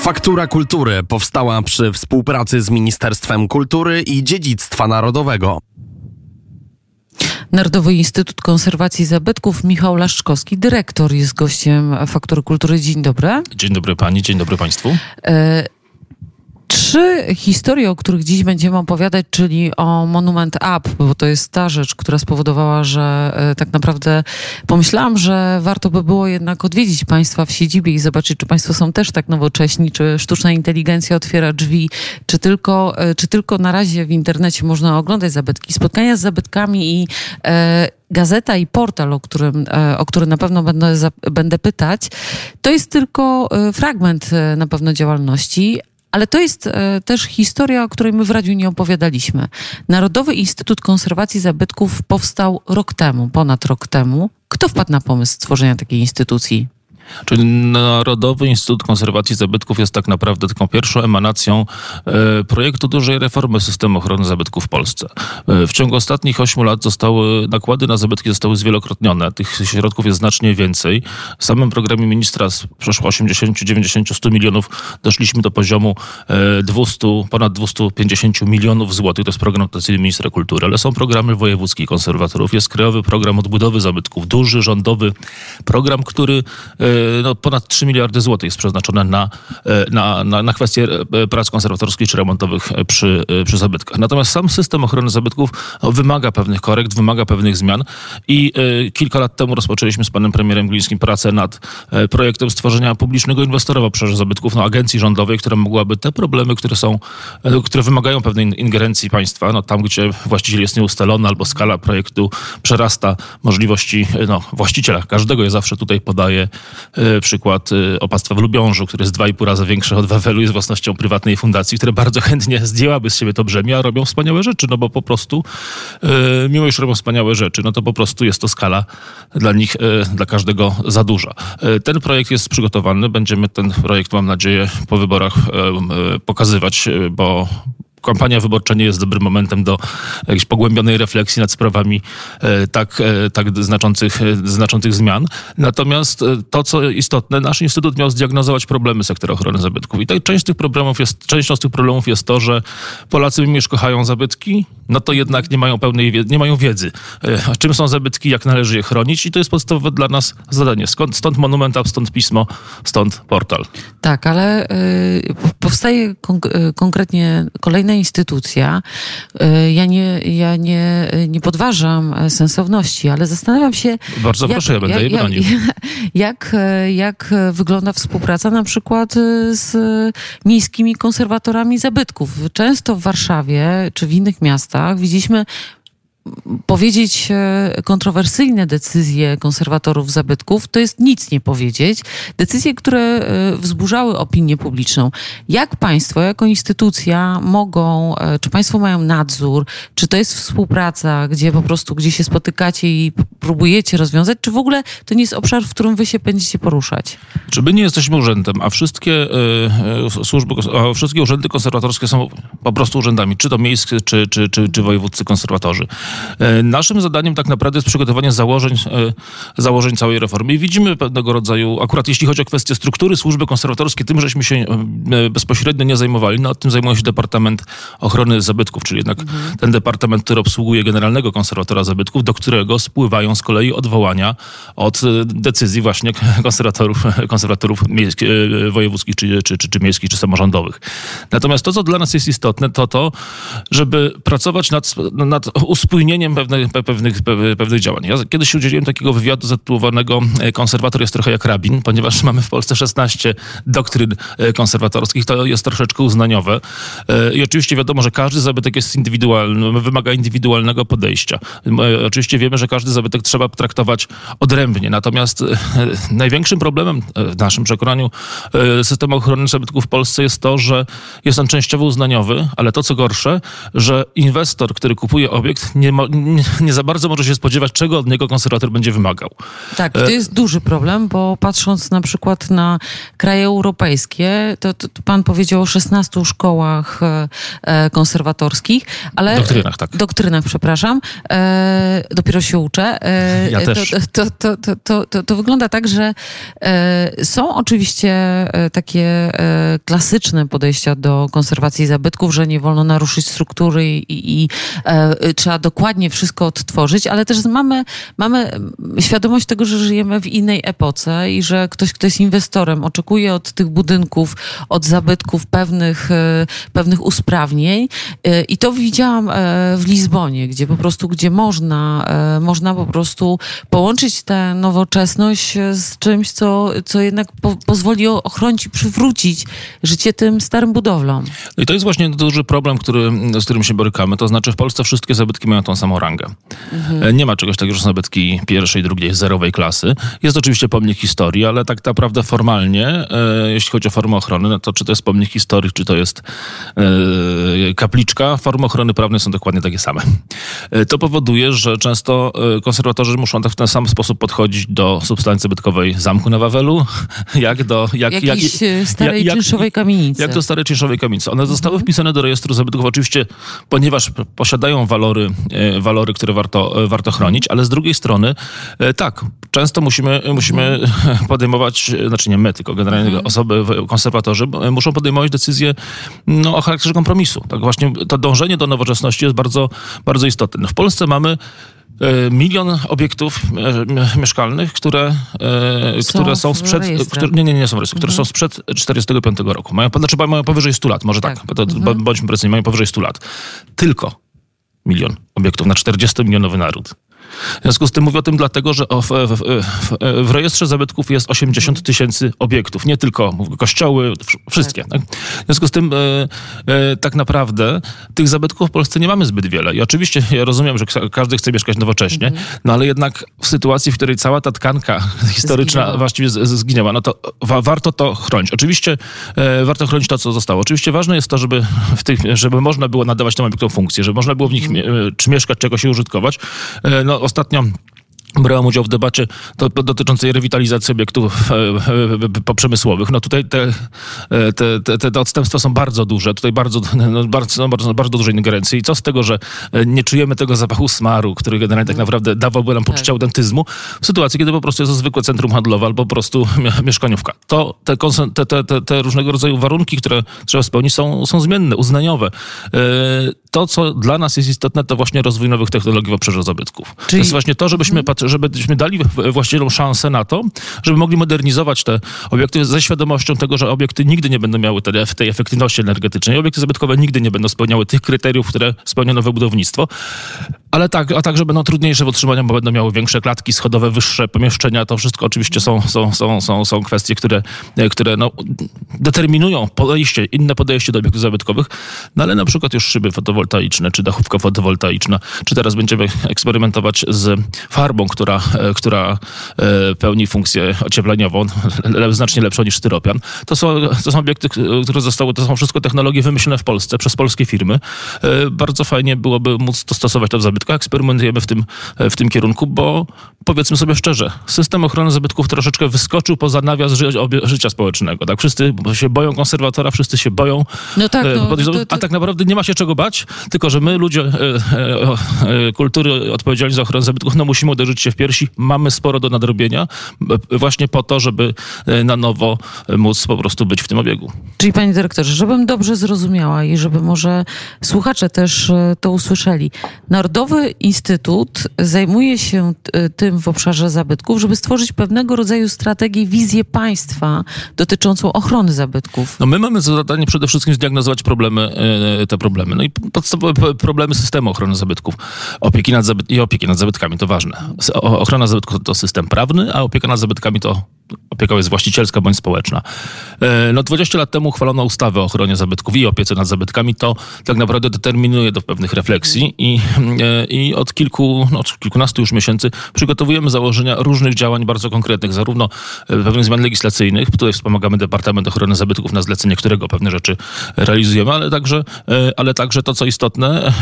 Faktura Kultury powstała przy współpracy z Ministerstwem Kultury i Dziedzictwa Narodowego. Narodowy Instytut Konserwacji Zabytków, Michał Laszczkowski, dyrektor jest gościem Faktury Kultury. Dzień dobry. Dzień dobry pani, dzień dobry państwu. E Trzy historie, o których dziś będziemy opowiadać, czyli o Monument Up, bo to jest ta rzecz, która spowodowała, że e, tak naprawdę pomyślałam, że warto by było jednak odwiedzić Państwa w siedzibie i zobaczyć, czy Państwo są też tak nowocześni, czy sztuczna inteligencja otwiera drzwi, czy tylko, e, czy tylko na razie w internecie można oglądać zabytki. Spotkania z zabytkami i e, gazeta i portal, o którym, o który na pewno będę, będę pytać, to jest tylko fragment na pewno działalności, ale to jest e, też historia, o której my w radiu nie opowiadaliśmy. Narodowy Instytut Konserwacji Zabytków powstał rok temu, ponad rok temu. Kto wpadł na pomysł stworzenia takiej instytucji? Czyli Narodowy Instytut Konserwacji Zabytków jest tak naprawdę taką pierwszą emanacją e, projektu dużej reformy systemu ochrony zabytków w Polsce. E, w ciągu ostatnich ośmiu lat zostały, nakłady na zabytki zostały zwielokrotnione. Tych środków jest znacznie więcej. W samym programie ministra z przeszło 80, 90, 100 milionów doszliśmy do poziomu 200, e, ponad 250 milionów złotych. To jest program dotacyjny ministra kultury, ale są programy wojewódzkich konserwatorów. Jest krajowy program odbudowy zabytków, duży rządowy program, który no, ponad 3 miliardy złotych jest przeznaczone na, e, na, na, na kwestie e, prac konserwatorskich czy remontowych e, przy, przy zabytkach. Natomiast sam system ochrony zabytków no, wymaga pewnych korekt, wymaga pewnych zmian i kilka lat temu rozpoczęliśmy z panem premierem Glińskim pracę nad projektem stworzenia publicznego inwestora w obszarze zabytków, no, agencji rządowej, która mogłaby te problemy, które są, które wymagają pewnej ingerencji państwa, no, tam gdzie właściciel jest nieustalony albo skala projektu przerasta możliwości no, właściciela. Każdego ja zawsze tutaj podaję E, przykład e, opactwa w Lubiążu, które jest dwa i pół razy większe od Wawelu, jest własnością prywatnej fundacji, które bardzo chętnie zdjęłaby z siebie to brzemię, a robią wspaniałe rzeczy, no bo po prostu, e, mimo iż robią wspaniałe rzeczy, no to po prostu jest to skala dla nich, dla każdego za duża. Ten projekt jest przygotowany, będziemy ten projekt, mam nadzieję, po wyborach pokazywać, bo kampania wyborcza nie jest dobrym momentem do jakiejś pogłębionej refleksji nad sprawami e, tak, e, tak znaczących, e, znaczących zmian. Natomiast to, co istotne, nasz instytut miał zdiagnozować problemy sektora ochrony zabytków. I tak część tych problemów jest, częścią z tych problemów jest to, że Polacy mimo kochają zabytki, no to jednak nie mają pełnej wiedzy, nie mają wiedzy, czym są zabytki, jak należy je chronić i to jest podstawowe dla nas zadanie. Skąd, stąd monument, stąd pismo, stąd portal. Tak, ale y, powstaje konk- konkretnie kolejne inna instytucja. E, ja nie, ja nie, nie podważam sensowności, ale zastanawiam się. Bardzo jak, proszę, ja będę jej bronił. Jak, jak wygląda współpraca na przykład z miejskimi konserwatorami zabytków? Często w Warszawie czy w innych miastach widzieliśmy powiedzieć e, kontrowersyjne decyzje konserwatorów zabytków, to jest nic nie powiedzieć. Decyzje, które e, wzburzały opinię publiczną. Jak państwo, jako instytucja mogą, e, czy państwo mają nadzór, czy to jest współpraca, gdzie po prostu, gdzie się spotykacie i próbujecie rozwiązać, czy w ogóle to nie jest obszar, w którym wy się będziecie poruszać? Czy my nie jesteśmy urzędem, a wszystkie y, służby, a wszystkie urzędy konserwatorskie są po prostu urzędami, czy to miejskie, czy, czy, czy, czy wojewódzcy konserwatorzy. E, naszym zadaniem tak naprawdę jest przygotowanie założeń, e, założeń całej reformy. I widzimy pewnego rodzaju, akurat jeśli chodzi o kwestię struktury służby konserwatorskie, tym żeśmy się e, bezpośrednio nie zajmowali. No, tym zajmuje się Departament Ochrony Zabytków, czyli jednak mhm. ten departament, który obsługuje generalnego konserwatora zabytków, do którego spływają z kolei odwołania od decyzji właśnie konserwatorów, konserwatorów miejskich, wojewódzkich, czy, czy, czy, czy miejskich, czy samorządowych. Natomiast to, co dla nas jest istotne, to to, żeby pracować nad, nad uspójnieniem pewnych, pewnych, pewnych działań. Ja kiedyś udzieliłem takiego wywiadu zatytułowanego e, Konserwator jest trochę jak rabin, ponieważ mamy w Polsce 16 doktryn e, konserwatorskich. To jest troszeczkę uznaniowe. E, I oczywiście wiadomo, że każdy zabytek jest indywidualny, wymaga indywidualnego podejścia. Oczywiście wiemy, że każdy zabytek trzeba traktować odrębnie. Natomiast największym problemem w naszym przekonaniu systemu ochrony zabytków w Polsce jest to, że jest on częściowo uznaniowy, ale to co gorsze, że inwestor, który kupuje obiekt, nie nie, nie, nie, za bardzo może się spodziewać, czego od niego konserwator będzie wymagał. Tak, to jest duży problem, bo patrząc na przykład na kraje europejskie, to, to, pan powiedział o 16 szkołach e, konserwatorskich, ale... Doktrynach, tak. Doktrynach, przepraszam. E, dopiero się uczę. E, ja też. To, to, to, to, to, wygląda tak, że e, są oczywiście e, takie e, klasyczne podejścia do konserwacji zabytków, że nie wolno naruszyć struktury i, i trzeba dokładnie wszystko odtworzyć, ale też mamy, mamy świadomość tego, że żyjemy w innej epoce i że ktoś, kto jest inwestorem, oczekuje od tych budynków, od zabytków pewnych, pewnych usprawnień. I to widziałam w Lizbonie, gdzie po prostu, gdzie można, można po prostu połączyć tę nowoczesność z czymś, co, co jednak po, pozwoli ochronić i przywrócić życie tym starym budowlom. No i to jest właśnie duży problem, który, z którym się borykamy. To znaczy w Polsce wszystkie zabytki mają tą samą rangę. Mhm. Nie ma czegoś takiego, że są zabytki pierwszej, drugiej, zerowej klasy. Jest oczywiście pomnik historii, ale tak naprawdę formalnie, e, jeśli chodzi o formę ochrony, no to czy to jest pomnik historii, czy to jest e, kapliczka, formy ochrony prawnej są dokładnie takie same. To powoduje, że często konserwatorzy muszą tak w ten sam sposób podchodzić do substancji zabytkowej zamku na Wawelu, jak do... Jak, Jakiejś jak, starej jak, czynszowej kamienicy. Jak do starej czynszowej kamienicy. One zostały mhm. wpisane do rejestru zabytków oczywiście, ponieważ posiadają walory, walory które warto, warto chronić, ale z drugiej strony tak, często musimy, musimy mhm. podejmować, znaczy nie my, tylko generalnie mhm. osoby, konserwatorzy muszą podejmować decyzje no, o charakterze kompromisu. Tak właśnie to dążenie do nowoczesności jest bardzo, bardzo istotne. W Polsce mamy milion obiektów mieszkalnych, które, są które są sprzed. Które, nie, nie, nie są rejestry, które mhm. są sprzed 45 roku. Mają, znaczy mają powyżej 100 lat, może tak, tak to, mhm. bądźmy precyzyjni, mają powyżej 100 lat. Tylko milion obiektów na 40-milionowy naród. W związku z tym mówię o tym dlatego, że w, w, w, w rejestrze zabytków jest 80 tysięcy obiektów, nie tylko kościoły, wszystkie. Tak. Tak? W związku z tym e, e, tak naprawdę tych zabytków w Polsce nie mamy zbyt wiele. I oczywiście ja rozumiem, że każdy chce mieszkać nowocześnie, mhm. no ale jednak w sytuacji, w której cała ta tkanka historyczna zginęła. właściwie z, z, zginęła, no to wa, warto to chronić. Oczywiście e, warto chronić to, co zostało. Oczywiście ważne jest to, żeby, w tych, żeby można było nadawać tym obiektom funkcję, żeby można było w nich mhm. czy mieszkać, czegoś się użytkować. E, no, ostatnio brałem udział w debacie dotyczącej rewitalizacji obiektów e, e, poprzemysłowych. No tutaj te, te, te, te odstępstwa są bardzo duże, tutaj bardzo, no, bardzo, bardzo, bardzo duże ingerencje. I co z tego, że nie czujemy tego zapachu smaru, który generalnie tak naprawdę dawałby nam poczucie tak. autentyzmu, w sytuacji, kiedy po prostu jest to zwykłe centrum handlowe albo po prostu mieszkaniówka. To te, te, te, te różnego rodzaju warunki, które trzeba spełnić są, są zmienne, uznaniowe to, co dla nas jest istotne, to właśnie rozwój nowych technologii w obszarze zabytków. Czyli... To jest właśnie to, żebyśmy, mhm. żebyśmy dali właścicielom szansę na to, żeby mogli modernizować te obiekty ze świadomością tego, że obiekty nigdy nie będą miały tej, tej efektywności energetycznej. Obiekty zabytkowe nigdy nie będą spełniały tych kryteriów, które spełnia nowe budownictwo. Ale tak, a także będą trudniejsze w utrzymaniu, bo będą miały większe klatki schodowe, wyższe pomieszczenia. To wszystko oczywiście są, są, są, są, są kwestie, które, które no, determinują podejście, inne podejście do obiektów zabytkowych. No ale na przykład już szyby fotowoltaiczne, czy dachówka fotowoltaiczna, czy teraz będziemy eksperymentować z farbą, która, która e, pełni funkcję ociepleniową, znacznie lepszą niż styropian. To są, to są obiekty, które zostały, to są wszystko technologie wymyślone w Polsce przez polskie firmy. E, bardzo fajnie byłoby móc to w zabytkach eksperymentujemy w tym, w tym kierunku, bo powiedzmy sobie szczerze, system ochrony zabytków troszeczkę wyskoczył poza nawias ży życia społecznego. Tak? Wszyscy się boją konserwatora, wszyscy się boją. No tak, e, no. A tak naprawdę nie ma się czego bać, tylko że my, ludzie e, e, e, kultury odpowiedzialni za ochronę zabytków, no musimy uderzyć się w piersi. Mamy sporo do nadrobienia właśnie po to, żeby na nowo móc po prostu być w tym obiegu. Czyli panie dyrektorze, żebym dobrze zrozumiała i żeby może słuchacze też to usłyszeli. Narodowy Instytut zajmuje się tym w obszarze zabytków, żeby stworzyć pewnego rodzaju strategię, wizję państwa dotyczącą ochrony zabytków. No my mamy za zadanie przede wszystkim zdiagnozować problemy, te problemy. No i podstawowe problemy systemu ochrony zabytków. Opieki nad zabyt I opieki nad zabytkami to ważne. Ochrona zabytków to system prawny, a opieka nad zabytkami to opieka jest właścicielska bądź społeczna. E, no 20 lat temu uchwalono ustawę o ochronie zabytków i opiece nad zabytkami. To tak naprawdę determinuje do pewnych refleksji i, e, i od kilku, no, od kilkunastu już miesięcy przygotowujemy założenia różnych działań bardzo konkretnych, zarówno e, pewnych zmian legislacyjnych, tutaj wspomagamy Departament Ochrony Zabytków na zlecenie którego pewne rzeczy realizujemy, ale także, ale także to, co istotne,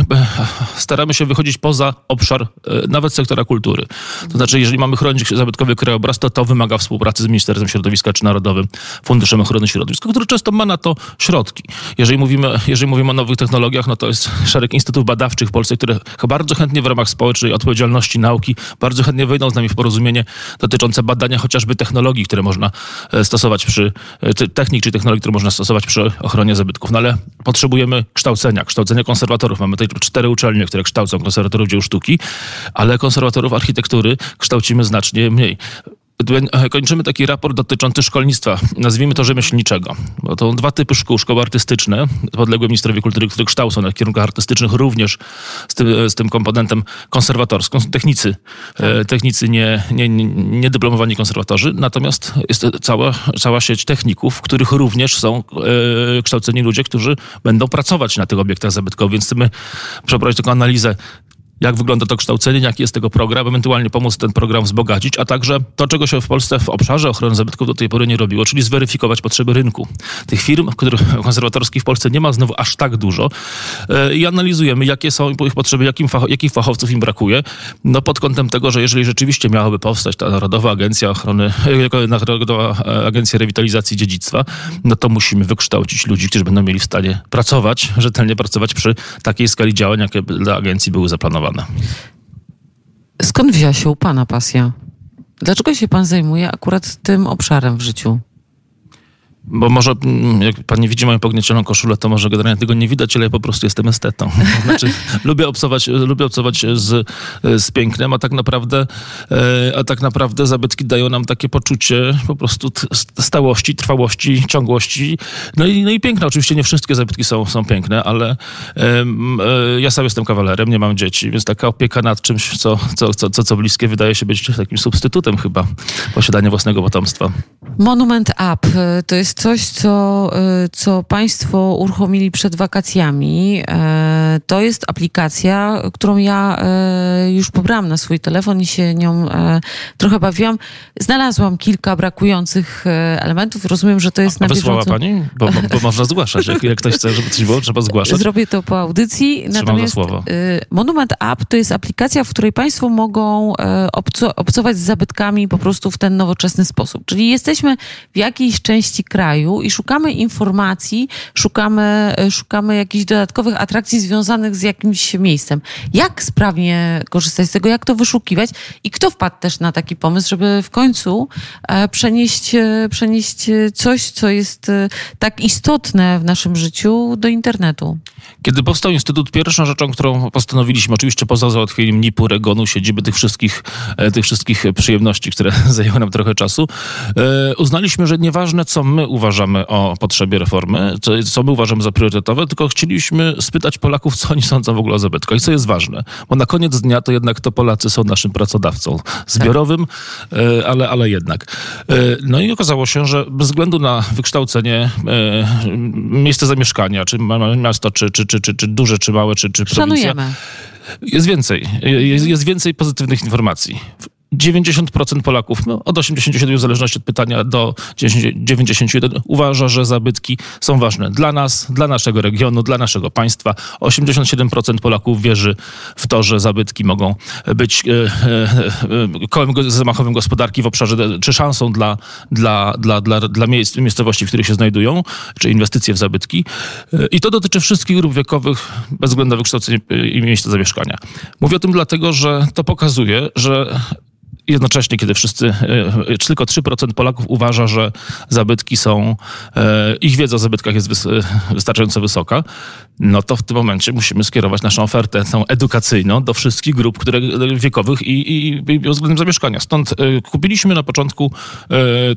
staramy się wychodzić poza obszar nawet sektora kultury. To znaczy, jeżeli mamy chronić zabytkowy krajobraz, to to wymaga współpracy z Ministerstwem Środowiska czy Narodowym Funduszem Ochrony Środowiska, który często ma na to środki. Jeżeli mówimy, jeżeli mówimy o nowych technologiach, no to jest szereg instytutów badawczych w Polsce, które bardzo chętnie w ramach społecznej odpowiedzialności nauki bardzo chętnie wejdą z nami w porozumienie dotyczące badania chociażby technologii, które można e, stosować przy, e, technik czy technologii, które można stosować przy ochronie zabytków. No ale potrzebujemy kształcenia, kształcenia konserwatorów. Mamy tutaj cztery uczelnie, które kształcą konserwatorów dzieł sztuki, ale konserwatorów architektury kształcimy znacznie mniej. E, kończymy taki raport dotyczący szkolnictwa, nazwijmy to rzemieślniczego. Bo to dwa typy szkół. Szkoły artystyczne, podległe ministrowi kultury, które kształcą na kierunkach artystycznych również z tym, z tym komponentem konserwatorskim. Technicy, e, tak. technicy nie, nie, nie, dyplomowani konserwatorzy. Natomiast jest cała, cała sieć techników, w których również są e, kształceni ludzie, którzy będą pracować na tych obiektach zabytkowych. Więc chcemy przeprowadzić taką analizę jak wygląda to kształcenie, jaki jest tego program, ewentualnie pomóc ten program wzbogacić, a także to, czego się w Polsce w obszarze ochrony zabytków do tej pory nie robiło, czyli zweryfikować potrzeby rynku. Tych firm, których konserwatorskich w Polsce nie ma znowu aż tak dużo e, i analizujemy, jakie są ich potrzeby, jakim jakich fachowców im brakuje, no pod kątem tego, że jeżeli rzeczywiście miałaby powstać ta Narodowa Agencja Ochrony, e, Narodowa Agencja Rewitalizacji Dziedzictwa, no to musimy wykształcić ludzi, którzy będą mieli w stanie pracować, rzetelnie pracować przy takiej skali działań, jakie dla agencji były zaplanowane. Skąd wzięła się u Pana pasja? Dlaczego się Pan zajmuje akurat tym obszarem w życiu? Bo może, mm, jak pan nie widzi moją pogniecioną koszulę, to może generalnie tego nie widać, ale ja po prostu jestem estetą. Znaczy, lubię obcować, lubię obcować z, z pięknem, a tak naprawdę, e, a tak naprawdę zabytki dają nam takie poczucie po prostu stałości, trwałości, ciągłości. No i, no i piękne. Oczywiście nie wszystkie zabytki są, są piękne, ale e, ja sam jestem kawalerem, nie mam dzieci, więc taka opieka nad czymś, co, co, co, co, co bliskie, wydaje się być takim substytutem chyba posiadania własnego potomstwa. Monument Up to jest coś, co, y, co Państwo uruchomili przed wakacjami. E, to jest aplikacja, którą ja e, już pobrałam na swój telefon i się nią e, trochę bawiłam. Znalazłam kilka brakujących elementów. Rozumiem, że to jest A, na wysłała bieżąco. Pani? Bo, bo można zgłaszać. Jak, jak, ktoś chce, żeby coś było, trzeba zgłaszać. Zrobię to po audycji. Trzymam Natomiast słowo. Monument App to jest aplikacja, w której Państwo mogą obco obcować z zabytkami po prostu w ten nowoczesny sposób. Czyli jesteśmy w jakiejś części kraju, kraju i szukamy informacji, szukamy, szukamy jakichś dodatkowych atrakcji związanych z jakimś miejscem. Jak sprawnie korzystać z tego, jak to wyszukiwać i kto wpadł też na taki pomysł, żeby w końcu e, przenieść, e, przenieść coś, co jest e, tak istotne w naszym życiu do internetu? Kiedy powstał Instytut, pierwszą rzeczą, którą postanowiliśmy, oczywiście poza załatwieniem NIP-u, Regonu, siedziby tych wszystkich, tych wszystkich przyjemności, które zajęły nam trochę czasu, uznaliśmy, że nieważne, co my uważamy o potrzebie reformy, co, co my uważamy za priorytetowe, tylko chcieliśmy spytać Polaków, co oni sądzą w ogóle o zabytkach i co jest ważne. Bo na koniec dnia to jednak to Polacy są naszym pracodawcą zbiorowym, tak. ale, ale jednak. E, no i okazało się, że bez względu na wykształcenie, e, miejsce zamieszkania, czy miasto, czy, czy, czy, czy, czy duże, czy małe, czy, czy prowincja, jest więcej. Jest, jest więcej pozytywnych informacji. 90% Polaków, no, od 87 w zależności od pytania do 91 uważa, że zabytki są ważne dla nas, dla naszego regionu, dla naszego państwa. 87% Polaków wierzy w to, że zabytki mogą być e, e, e kołem zamachowym gospodarki w obszarze, czy szansą dla, dla, dla, dla, dla miejsc, miejscowości, w których się znajdują, czy inwestycje w zabytki. I to dotyczy wszystkich grup wiekowych, bez względu na wykształcenie i miejsce zamieszkania. Mówię o tym dlatego, że to pokazuje, że jednocześnie, kiedy wszyscy, e, tylko 3% Polaków uważa, że zabytki są, e, ich wiedza o zabytkach jest wystarczająco wysoka, no to w tym momencie musimy skierować naszą ofertę tą edukacyjną do wszystkich grup które, wiekowych i, i, i względem zamieszkania. Stąd e, kupiliśmy na początku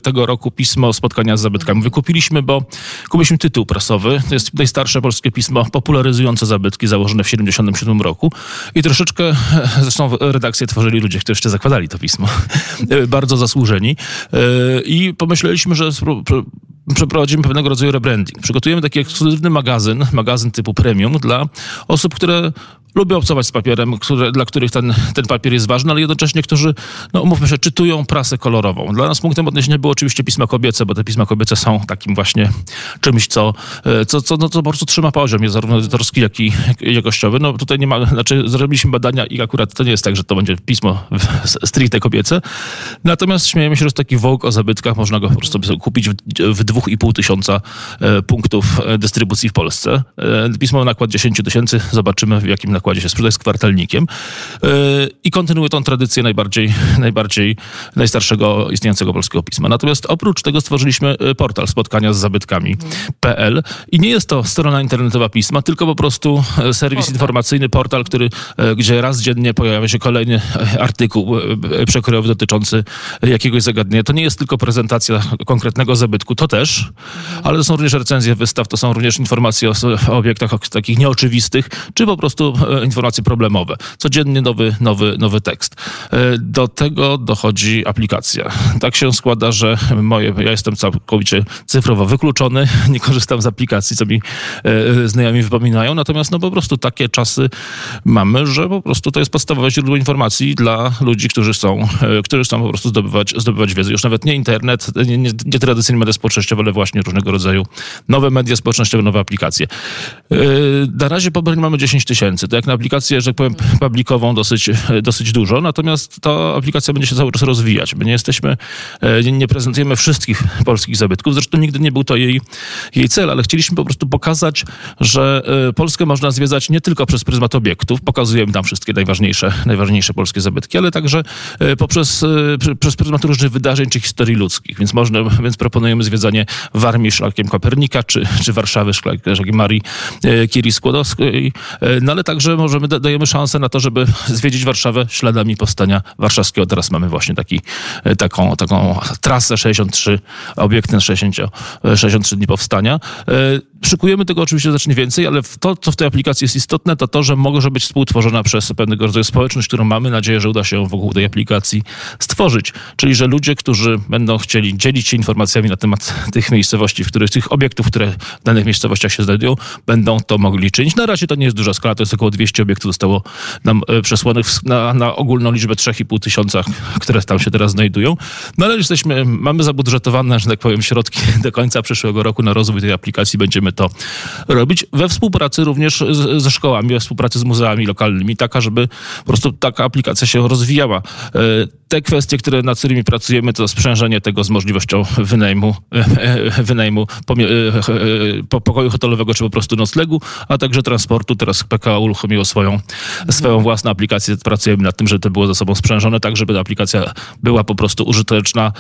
tego roku pismo spotkania z zabytkami. Wykupiliśmy, bo kupiliśmy tytuł prasowy. To jest najstarsze polskie pismo popularyzujące zabytki, założone w 1977 roku. I troszeczkę, zresztą redakcję tworzyli ludzie, którzy jeszcze zakładali to pismo. Pismo bardzo zasłużeni. I pomyśleliśmy, że przeprowadzimy pewnego rodzaju rebranding. Przygotujemy taki ekskluzywny magazyn, magazyn typu premium dla osób, które lubię obcować z papierem, które, dla których ten, ten papier jest ważny, ale jednocześnie, którzy, no umówmy się, czytują prasę kolorową. Dla nas punktem odniesienia było oczywiście pisma kobiece, bo te pisma kobiece są takim właśnie czymś, co, e, co, co, no, co po prostu trzyma poziom, jest zarówno edytorski, jak i jakościowy. No tutaj nie ma, znaczy zrobiliśmy badania i akurat to nie jest tak, że to będzie pismo stricte kobiece. Natomiast śmiejemy się, że taki wołk o zabytkach, można go po prostu kupić w, w dwóch i pół tysiąca e, punktów e, dystrybucji w Polsce. Pismo nakład 10 tysięcy, zobaczymy w jakim nakładzie się sprzedaje z kwartalnikiem e, i kontynuuje tą tradycję najbardziej, najbardziej najstarszego istniejącego polskiego pisma. Natomiast oprócz tego stworzyliśmy e, portal spotkania z zabytkami.pl i nie jest to strona internetowa pisma, tylko po prostu e, serwis portal. informacyjny, portal, który, gdzie raz dziennie pojawia się kolejny artykuł przekrojowy dotyczący jakiegoś zagadnienia. To nie jest tylko prezentacja konkretnego zabytku, to też, ale to są również recenzje wystaw, to są również informacje o, o obiektach takich nieoczywistych, czy po prostu E, informacje problemowe. Codziennie nowy, nowy, nowy tekst. E, do tego dochodzi aplikacja. Tak się składa, że moje, ja jestem całkowicie cyfrowo wykluczony, nie korzystam z aplikacji, co mi e, znajomi wypominają, natomiast no po prostu takie czasy mamy, że po prostu to jest podstawowe źródło informacji dla ludzi, którzy chcą, którzy chcą po prostu zdobywać, zdobywać wiedzę. Już nawet nie internet, nie, nie, nie tradycyjne media społecznościowe, ale właśnie różnego rodzaju nowe media społecznościowe, nowe aplikacje. Na razie pobrań mamy 10 tysięcy. To jak na aplikację, że tak powiem, publikową dosyć, dosyć dużo, natomiast ta aplikacja będzie się cały czas rozwijać. My nie jesteśmy, e, nie prezentujemy wszystkich polskich zabytków, zresztą nigdy nie był to jej, jej cel, ale chcieliśmy po prostu pokazać, że e, Polskę można zwiedzać nie tylko przez pryzmat obiektów, pokazujemy tam wszystkie najważniejsze, najważniejsze polskie zabytki, ale także e, poprzez przez pryzmat różnych wydarzeń czy historii ludzkich. Więc można, więc proponujemy zwiedzanie Warmii szlakiem Kopernika, czy, czy Warszawy szlakiem Marii Curie-Skłodowskiej, no ale także możemy, dajemy szansę na to, żeby zwiedzić Warszawę śladami powstania warszawskiego. Teraz mamy właśnie taki, e, taką, taką trasę 63, obiekt na 60, 63 dni powstania. Szykujemy tego oczywiście znacznie więcej, ale to, co w tej aplikacji jest istotne, to to, że może być współtworzona przez pewnego rodzaju społeczność, którą mamy nadzieję, że uda się wokół tej aplikacji stworzyć. Czyli, że ludzie, którzy będą chcieli dzielić się informacjami na temat tych miejscowości, w których, tych obiektów, które w danych miejscowościach się znajdują, będą to mogli czynić. Na razie to nie jest duża skala, to jest około 200 obiektów zostało nam e, przesłanych na, na ogólną liczbę 3,5 tysiąca, które tam się teraz znajdują. No ale jesteśmy, mamy zabudżetowane, że tak powiem, środki do końca przyszłego roku na rozwój tej aplikacji. Będziemy to robić we współpracy również ze szkołami, we współpracy z muzeami lokalnymi, taka, żeby po prostu taka aplikacja się rozwijała. E, te kwestie, które, nad którymi pracujemy, to sprzężenie tego z możliwością wynajmu, e, wynajmu e, pokoju hotelowego czy po prostu noclegu, a także transportu. Teraz PKO uruchomiło swoją, swoją własną aplikację. Pracujemy nad tym, żeby to było ze sobą sprzężone, tak żeby ta aplikacja była po prostu użyteczna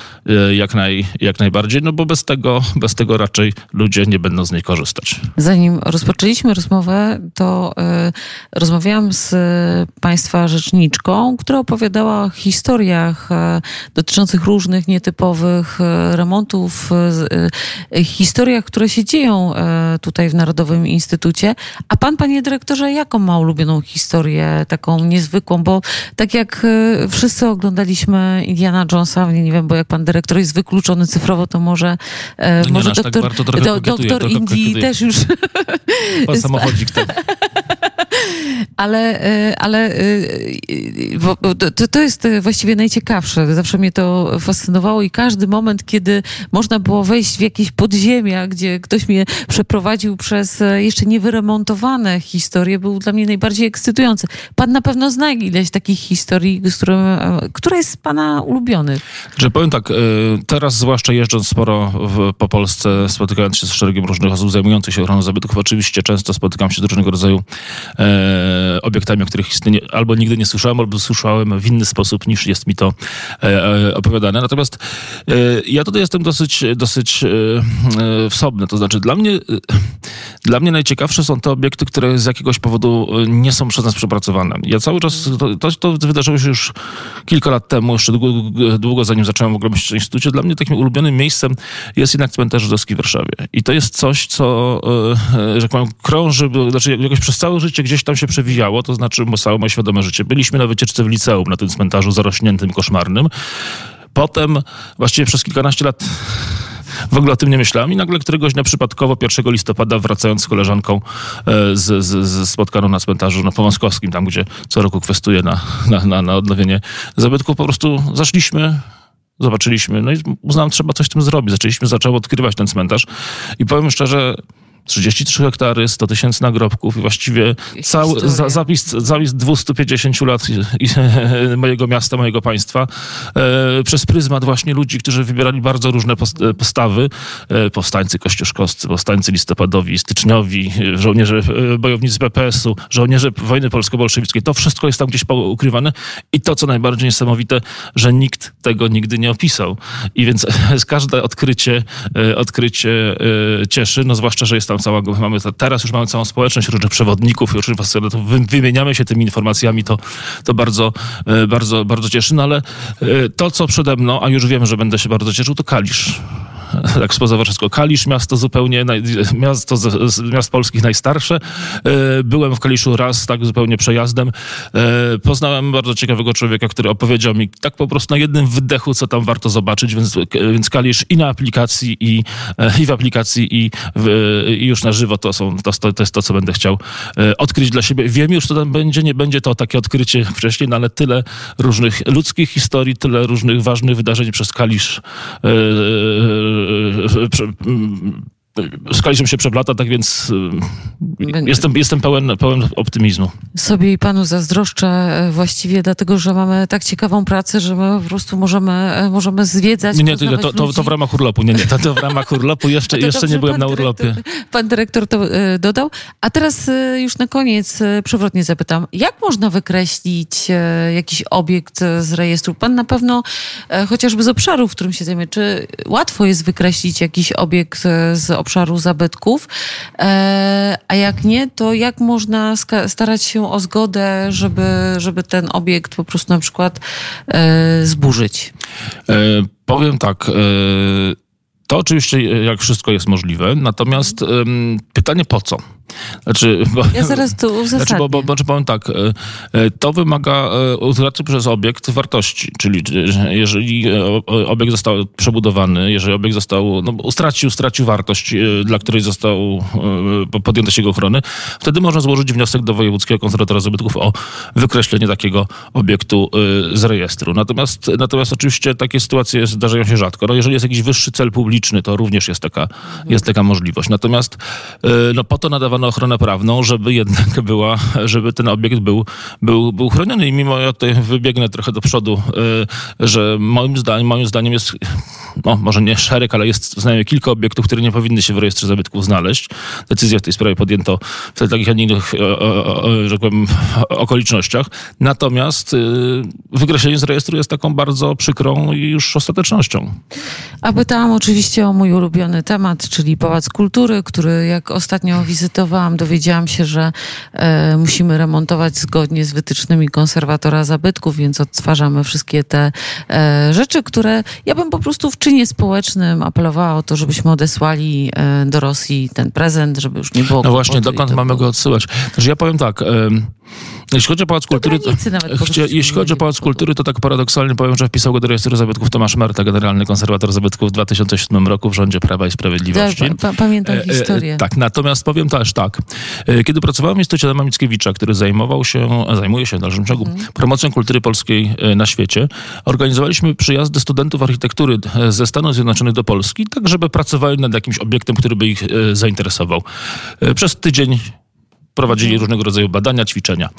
jak, naj, jak najbardziej, no bo bez tego, bez tego raczej ludzie nie będą z niej korzystać korzystać. Zanim rozpoczęliśmy rozmowę, to y, rozmawiałam z Państwa rzeczniczką, która opowiadała o historiach y, dotyczących różnych nietypowych y, remontów, historiach, które się dzieją tutaj w Narodowym Instytucie. A Pan, Panie Dyrektorze, jaką ma ulubioną historię, taką niezwykłą? Bo tak jak wszyscy oglądaliśmy Indiana Jonesa, nie, nie wiem, bo jak Pan Dyrektor jest wykluczony cyfrowo, to może, no może doktor, tak do, doktor Indii też już... Pan samochodzik to. Ale, e, ale e, to, to jest właściwie najciekawsze. Zawsze mnie to fascynowało i każdy moment, kiedy można było wejść w jakieś podziemia, gdzie ktoś mnie przeprowadził przez e, jeszcze niewyremontowane historie, był dla mnie najbardziej ekscytujący. Pan na pewno zna ileś takich historii, z którym, która jest pana ulubiony. Że powiem tak, teraz zwłaszcza jeżdżąc sporo w, po Polsce, spotykając się z szeregiem różnych osób zajmujących się ochroną zabytków, oczywiście często spotykam się z różnego rodzaju e, obiektami, o których albo nigdy nie słyszałem, albo słyszałem w inny sposób niż jest mi to e, e opowiadane. Natomiast e, ja tutaj jestem dosyć, dosyć e, e, wsobny. To znaczy dla mnie Dla mnie najciekawsze są te obiekty, które z jakiegoś powodu nie są przez nas przepracowane. Ja cały czas, to, to, wydarzyło się już kilka lat temu, jeszcze długo, długo zanim zacząłem w ogóle myśleć o instytucie. Dla mnie takim ulubionym miejscem jest jednak cmentarz żydowski w Warszawie. I to jest coś, co, że tak krąży, znaczy jakoś przez całe życie gdzieś tam się przewijało, to znaczy całe moje świadome życie. Byliśmy na wycieczce w liceum, na tym cmentarzu zarośniętym, koszmarnym. Potem właściwie przez kilkanaście lat w ogóle o tym nie myślałem i nagle któregoś dnia przypadkowo 1 listopada wracając z koleżanką e, z, z, z spotkaną na cmentarzu na Powązkowskim, tam gdzie co roku kwestuje na, na, na, na odnowienie zabytków, po prostu zaszliśmy zobaczyliśmy, no i uznałem, trzeba coś z tym zrobić. Zaczęliśmy, zaczęło odkrywać ten cmentarz i powiem szczerze, 33 hektary, 100 tysięcy nagrobków i właściwie cały za, zapis, zapis 250 lat i, i, mojego miasta, mojego państwa e, przez pryzmat właśnie ludzi, którzy wybierali bardzo różne postawy. E, powstańcy kościuszkowscy, powstańcy listopadowi, styczniowi, żołnierze, e, bojownicy PPS-u, żołnierze wojny polsko-bolszewickiej. To wszystko jest tam gdzieś ukrywane i to, co najbardziej niesamowite, że nikt tego nigdy nie opisał. I więc każde odkrycie, e, odkrycie e, cieszy, no zwłaszcza, że jest tam cała, mamy, teraz już mamy całą społeczność różnych przewodników to wymieniamy się tymi informacjami, to, to bardzo, e, bardzo, bardzo cieszy, no ale e, to, co przede mną, a już wiem, że będę się bardzo cieszył, to Kalisz tak spoza wszystko. Kalisz, miasto zupełnie, miasto z, z, miast polskich najstarsze. E, byłem w Kaliszu raz, tak zupełnie przejazdem. E, poznałem bardzo ciekawego człowieka, który opowiedział mi tak po prostu na jednym wydechu, co tam warto zobaczyć, więc, więc Kalisz i na aplikacji, i, e, i w aplikacji, i, w, i już na żywo to, są, to, to jest to, co będę chciał odkryć dla siebie. Wiem już, co tam będzie, nie będzie to takie odkrycie wcześniej, no ale tyle różnych ludzkich historii, tyle różnych ważnych wydarzeń przez Kalisz przy, z Kalisem się przeplata, tak więc jestem, jestem pełen, pełen optymizmu. Sobie i panu zazdroszczę e, właściwie dlatego, że mamy tak ciekawą pracę, że my po prostu możemy, e, możemy zwiedzać. Nie, nie, to, to, to, w ramach urlopu. Nie, nie, to, to w ramach urlopu. Jeszcze, jeszcze nie byłem na urlopie. Dyrektor, pan dyrektor to e, dodał. A teraz już na koniec przewrotnie zapytam. Jak można wykreślić jakiś obiekt z rejestru? Pan na pewno, chociażby z obszaru, w którym się zajmuje, czy łatwo jest wykreślić jakiś obiekt z obszaru zabytków. E, a jak nie, to jak można starać się o zgodę, żeby, żeby ten obiekt po prostu na przykład e, zburzyć? E, powiem tak. E, to oczywiście jak wszystko jest możliwe, natomiast pytanie po co? Znaczy, bo, ja zaraz to uzasadnię. Znaczy, bo, bo, znaczy powiem tak, e, e, to wymaga e, utraty przez obiekt wartości, czyli jeżeli obiekt został przebudowany, jeżeli obiekt został, no, stracił, stracił wartość, dla której został podjęta się jego ochrony, wtedy można złożyć wniosek do Wojewódzkiego Konserwatora Zabytków o wykreślenie takiego obiektu z rejestru. Natomiast, natomiast oczywiście takie sytuacje zdarzają się rzadko. No, jeżeli jest jakiś wyższy cel publiczny, to również jest taka, jest taka możliwość. Natomiast no, po to nadawano ochronę prawną, żeby jednak była, żeby ten obiekt był, był, był chroniony. I mimo, ja tutaj wybiegnę trochę do przodu, y, że moim zdaniem, moim zdaniem jest, no może nie szereg, ale jest znajomych kilka obiektów, które nie powinny się w rejestrze zabytków znaleźć. Decyzję w tej sprawie podjęto w takich, a nie innych, że tak powiem, okolicznościach. Natomiast y, wykreślenie z rejestru jest taką bardzo przykrą i już ostatecznością. A pytałam oczywiście o mój ulubiony temat, czyli Pałac Kultury, który jak ostatnio dowiedziałam się, że e, musimy remontować zgodnie z wytycznymi konserwatora zabytków, więc odtwarzamy wszystkie te e, rzeczy, które ja bym po prostu w czynie społecznym apelowała o to, żebyśmy odesłali e, do Rosji ten prezent, żeby już nie było. No właśnie, dokąd mamy go odsyłać? Znaczy ja powiem tak. Jeśli chodzi o Pałac Kultury, to, jeśli chodzi o Pałac Kultury, to tak paradoksalnie powiem, że wpisał go do rejestru zabytków Tomasz Marta, generalny konserwator zabytków w 2007 roku w rządzie Prawa i Sprawiedliwości. Tak, pamiętam historię. tak, natomiast powiem też tak. E, kiedy pracowałem w Instytucie Adama Mickiewicza, który zajmował się, zajmuje się w dalszym ciągu mhm. promocją kultury polskiej e, na świecie, organizowaliśmy przyjazdy studentów architektury e, ze Stanów Zjednoczonych do Polski, tak żeby pracowali nad jakimś obiektem, który by ich zainteresował. Przez tydzień prowadzili różnego rodzaju badania, ćwiczenia.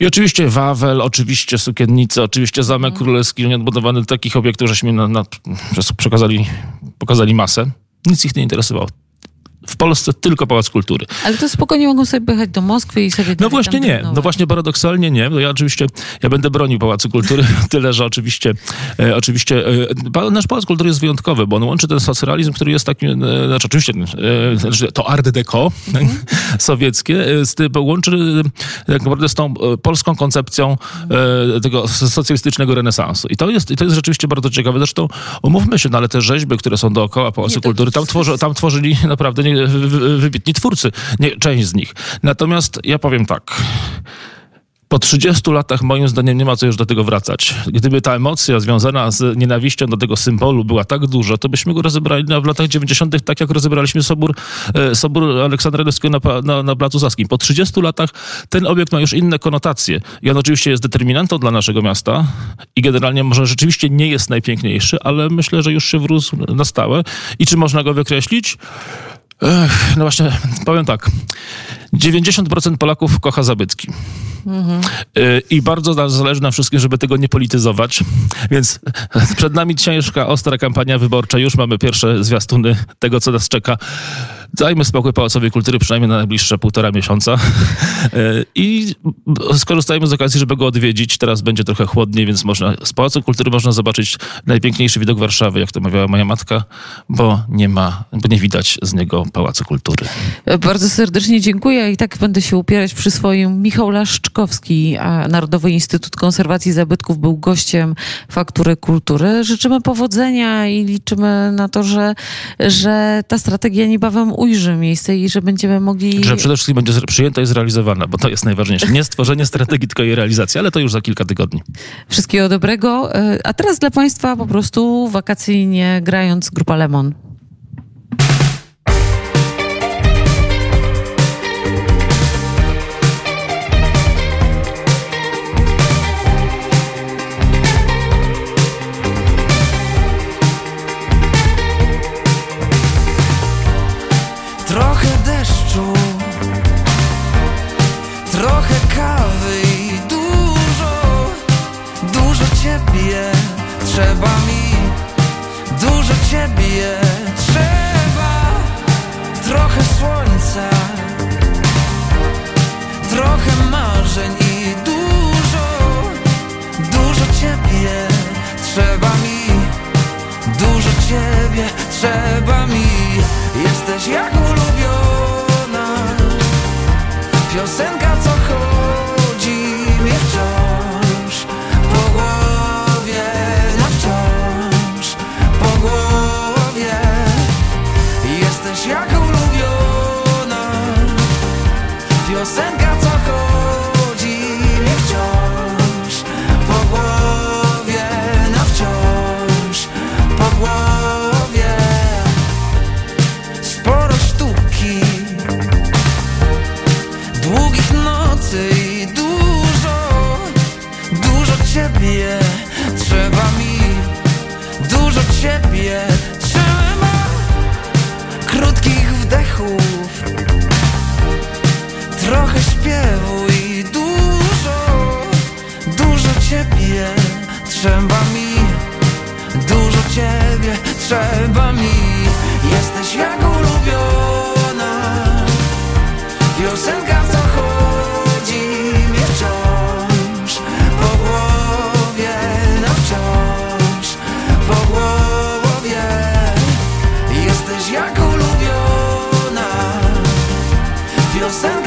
I oczywiście Wawel, oczywiście Sukiennice, oczywiście Zamek. Królewski, nieodbudowany takich obiektów, żeśmy na, na, przekazali, pokazali masę. Nic ich nie interesowało W Polsce tylko Pałac Kultury. Ale to spokojnie mogą sobie pojechać do Moskwy i sobie No właśnie nie. No właśnie paradoksalnie nie. No ja oczywiście, ja będę bronił Pałacu Kultury, tyle, że oczywiście, e, oczywiście e, nasz Pałac Kultury jest wyjątkowy, bo on łączy ten socrealizm, który jest takim, e, znaczy oczywiście e, znaczy to art deco mm. sowieckie, e, z, łączy e, tak naprawdę z tą polską koncepcją tego socjalistycznego renesansu. I to jest, i to jest rzeczywiście bardzo ciekawe. Zresztą umówmy się, no ale te rzeźby, które są dookoła Pałacu nie, Kultury, tam, tworzy, tam tworzyli naprawdę nie, wybitni twórcy, nie, część z nich. Natomiast ja powiem tak. Po 30 latach moim zdaniem nie ma co już do tego wracać. Gdyby ta emocja związana z nienawiścią do tego symbolu była tak duża, to byśmy go rozebrali w latach 90., tak jak rozebraliśmy sobór, e, sobór Aleksandra Lewskiego na, na, na Placu Zaskim. Po 30 latach ten obiekt ma już inne konotacje. I on oczywiście jest determinantą dla naszego miasta i generalnie może rzeczywiście nie jest najpiękniejszy, ale myślę, że już się wrósł na stałe. I czy można go wykreślić? Ech, no właśnie, powiem tak. 90% Polaków kocha zabytki. Mhm. I bardzo zależy nam wszystkim, żeby tego nie polityzować. Więc przed nami ciężka, ostra kampania wyborcza. Już mamy pierwsze zwiastuny tego, co nas czeka. Dajmy spokój Pałacowi Kultury przynajmniej na najbliższe półtora miesiąca. E, I skorzystajmy z okazji, żeby go odwiedzić. Teraz będzie trochę chłodniej, więc można, z Pałacu Kultury można zobaczyć najpiękniejszy widok Warszawy, jak to mawiała moja matka, bo nie ma, bo nie widać z niego Pałacu Kultury. Bardzo serdecznie dziękuję i tak będę się upierać przy swoim. Michał Laszczkowski, Narodowy Instytut Konserwacji Zabytków, był gościem Faktury Kultury. Życzymy powodzenia i liczymy na to, że, że ta strategia niebawem ujrzy miejsce i że będziemy mogli... Że przede wszystkim będzie przyjęta i zrealizowana, bo to jest najważniejsze. Nie stworzenie strategii, tylko jej realizacja, ale to już za kilka tygodni. Wszystkiego dobrego. E, a teraz dla Państwa po prostu wakacyjnie grając grupa Lemon. Los Ángeles.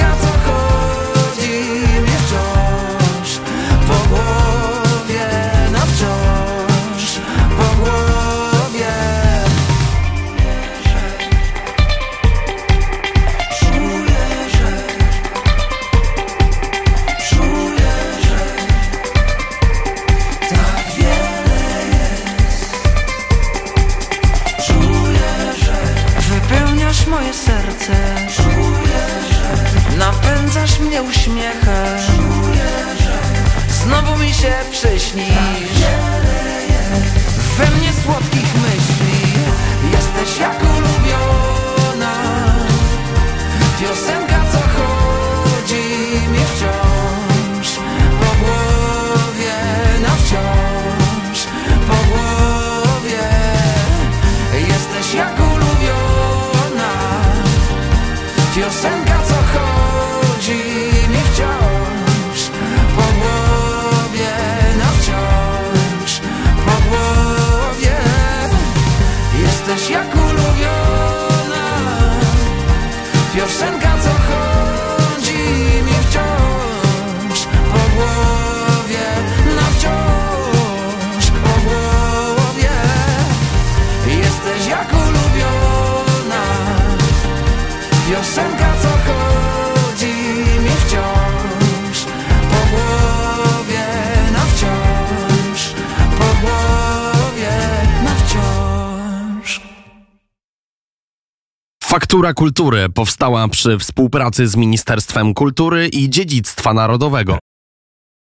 Struktura Kultury powstała przy współpracy z Ministerstwem Kultury i Dziedzictwa Narodowego.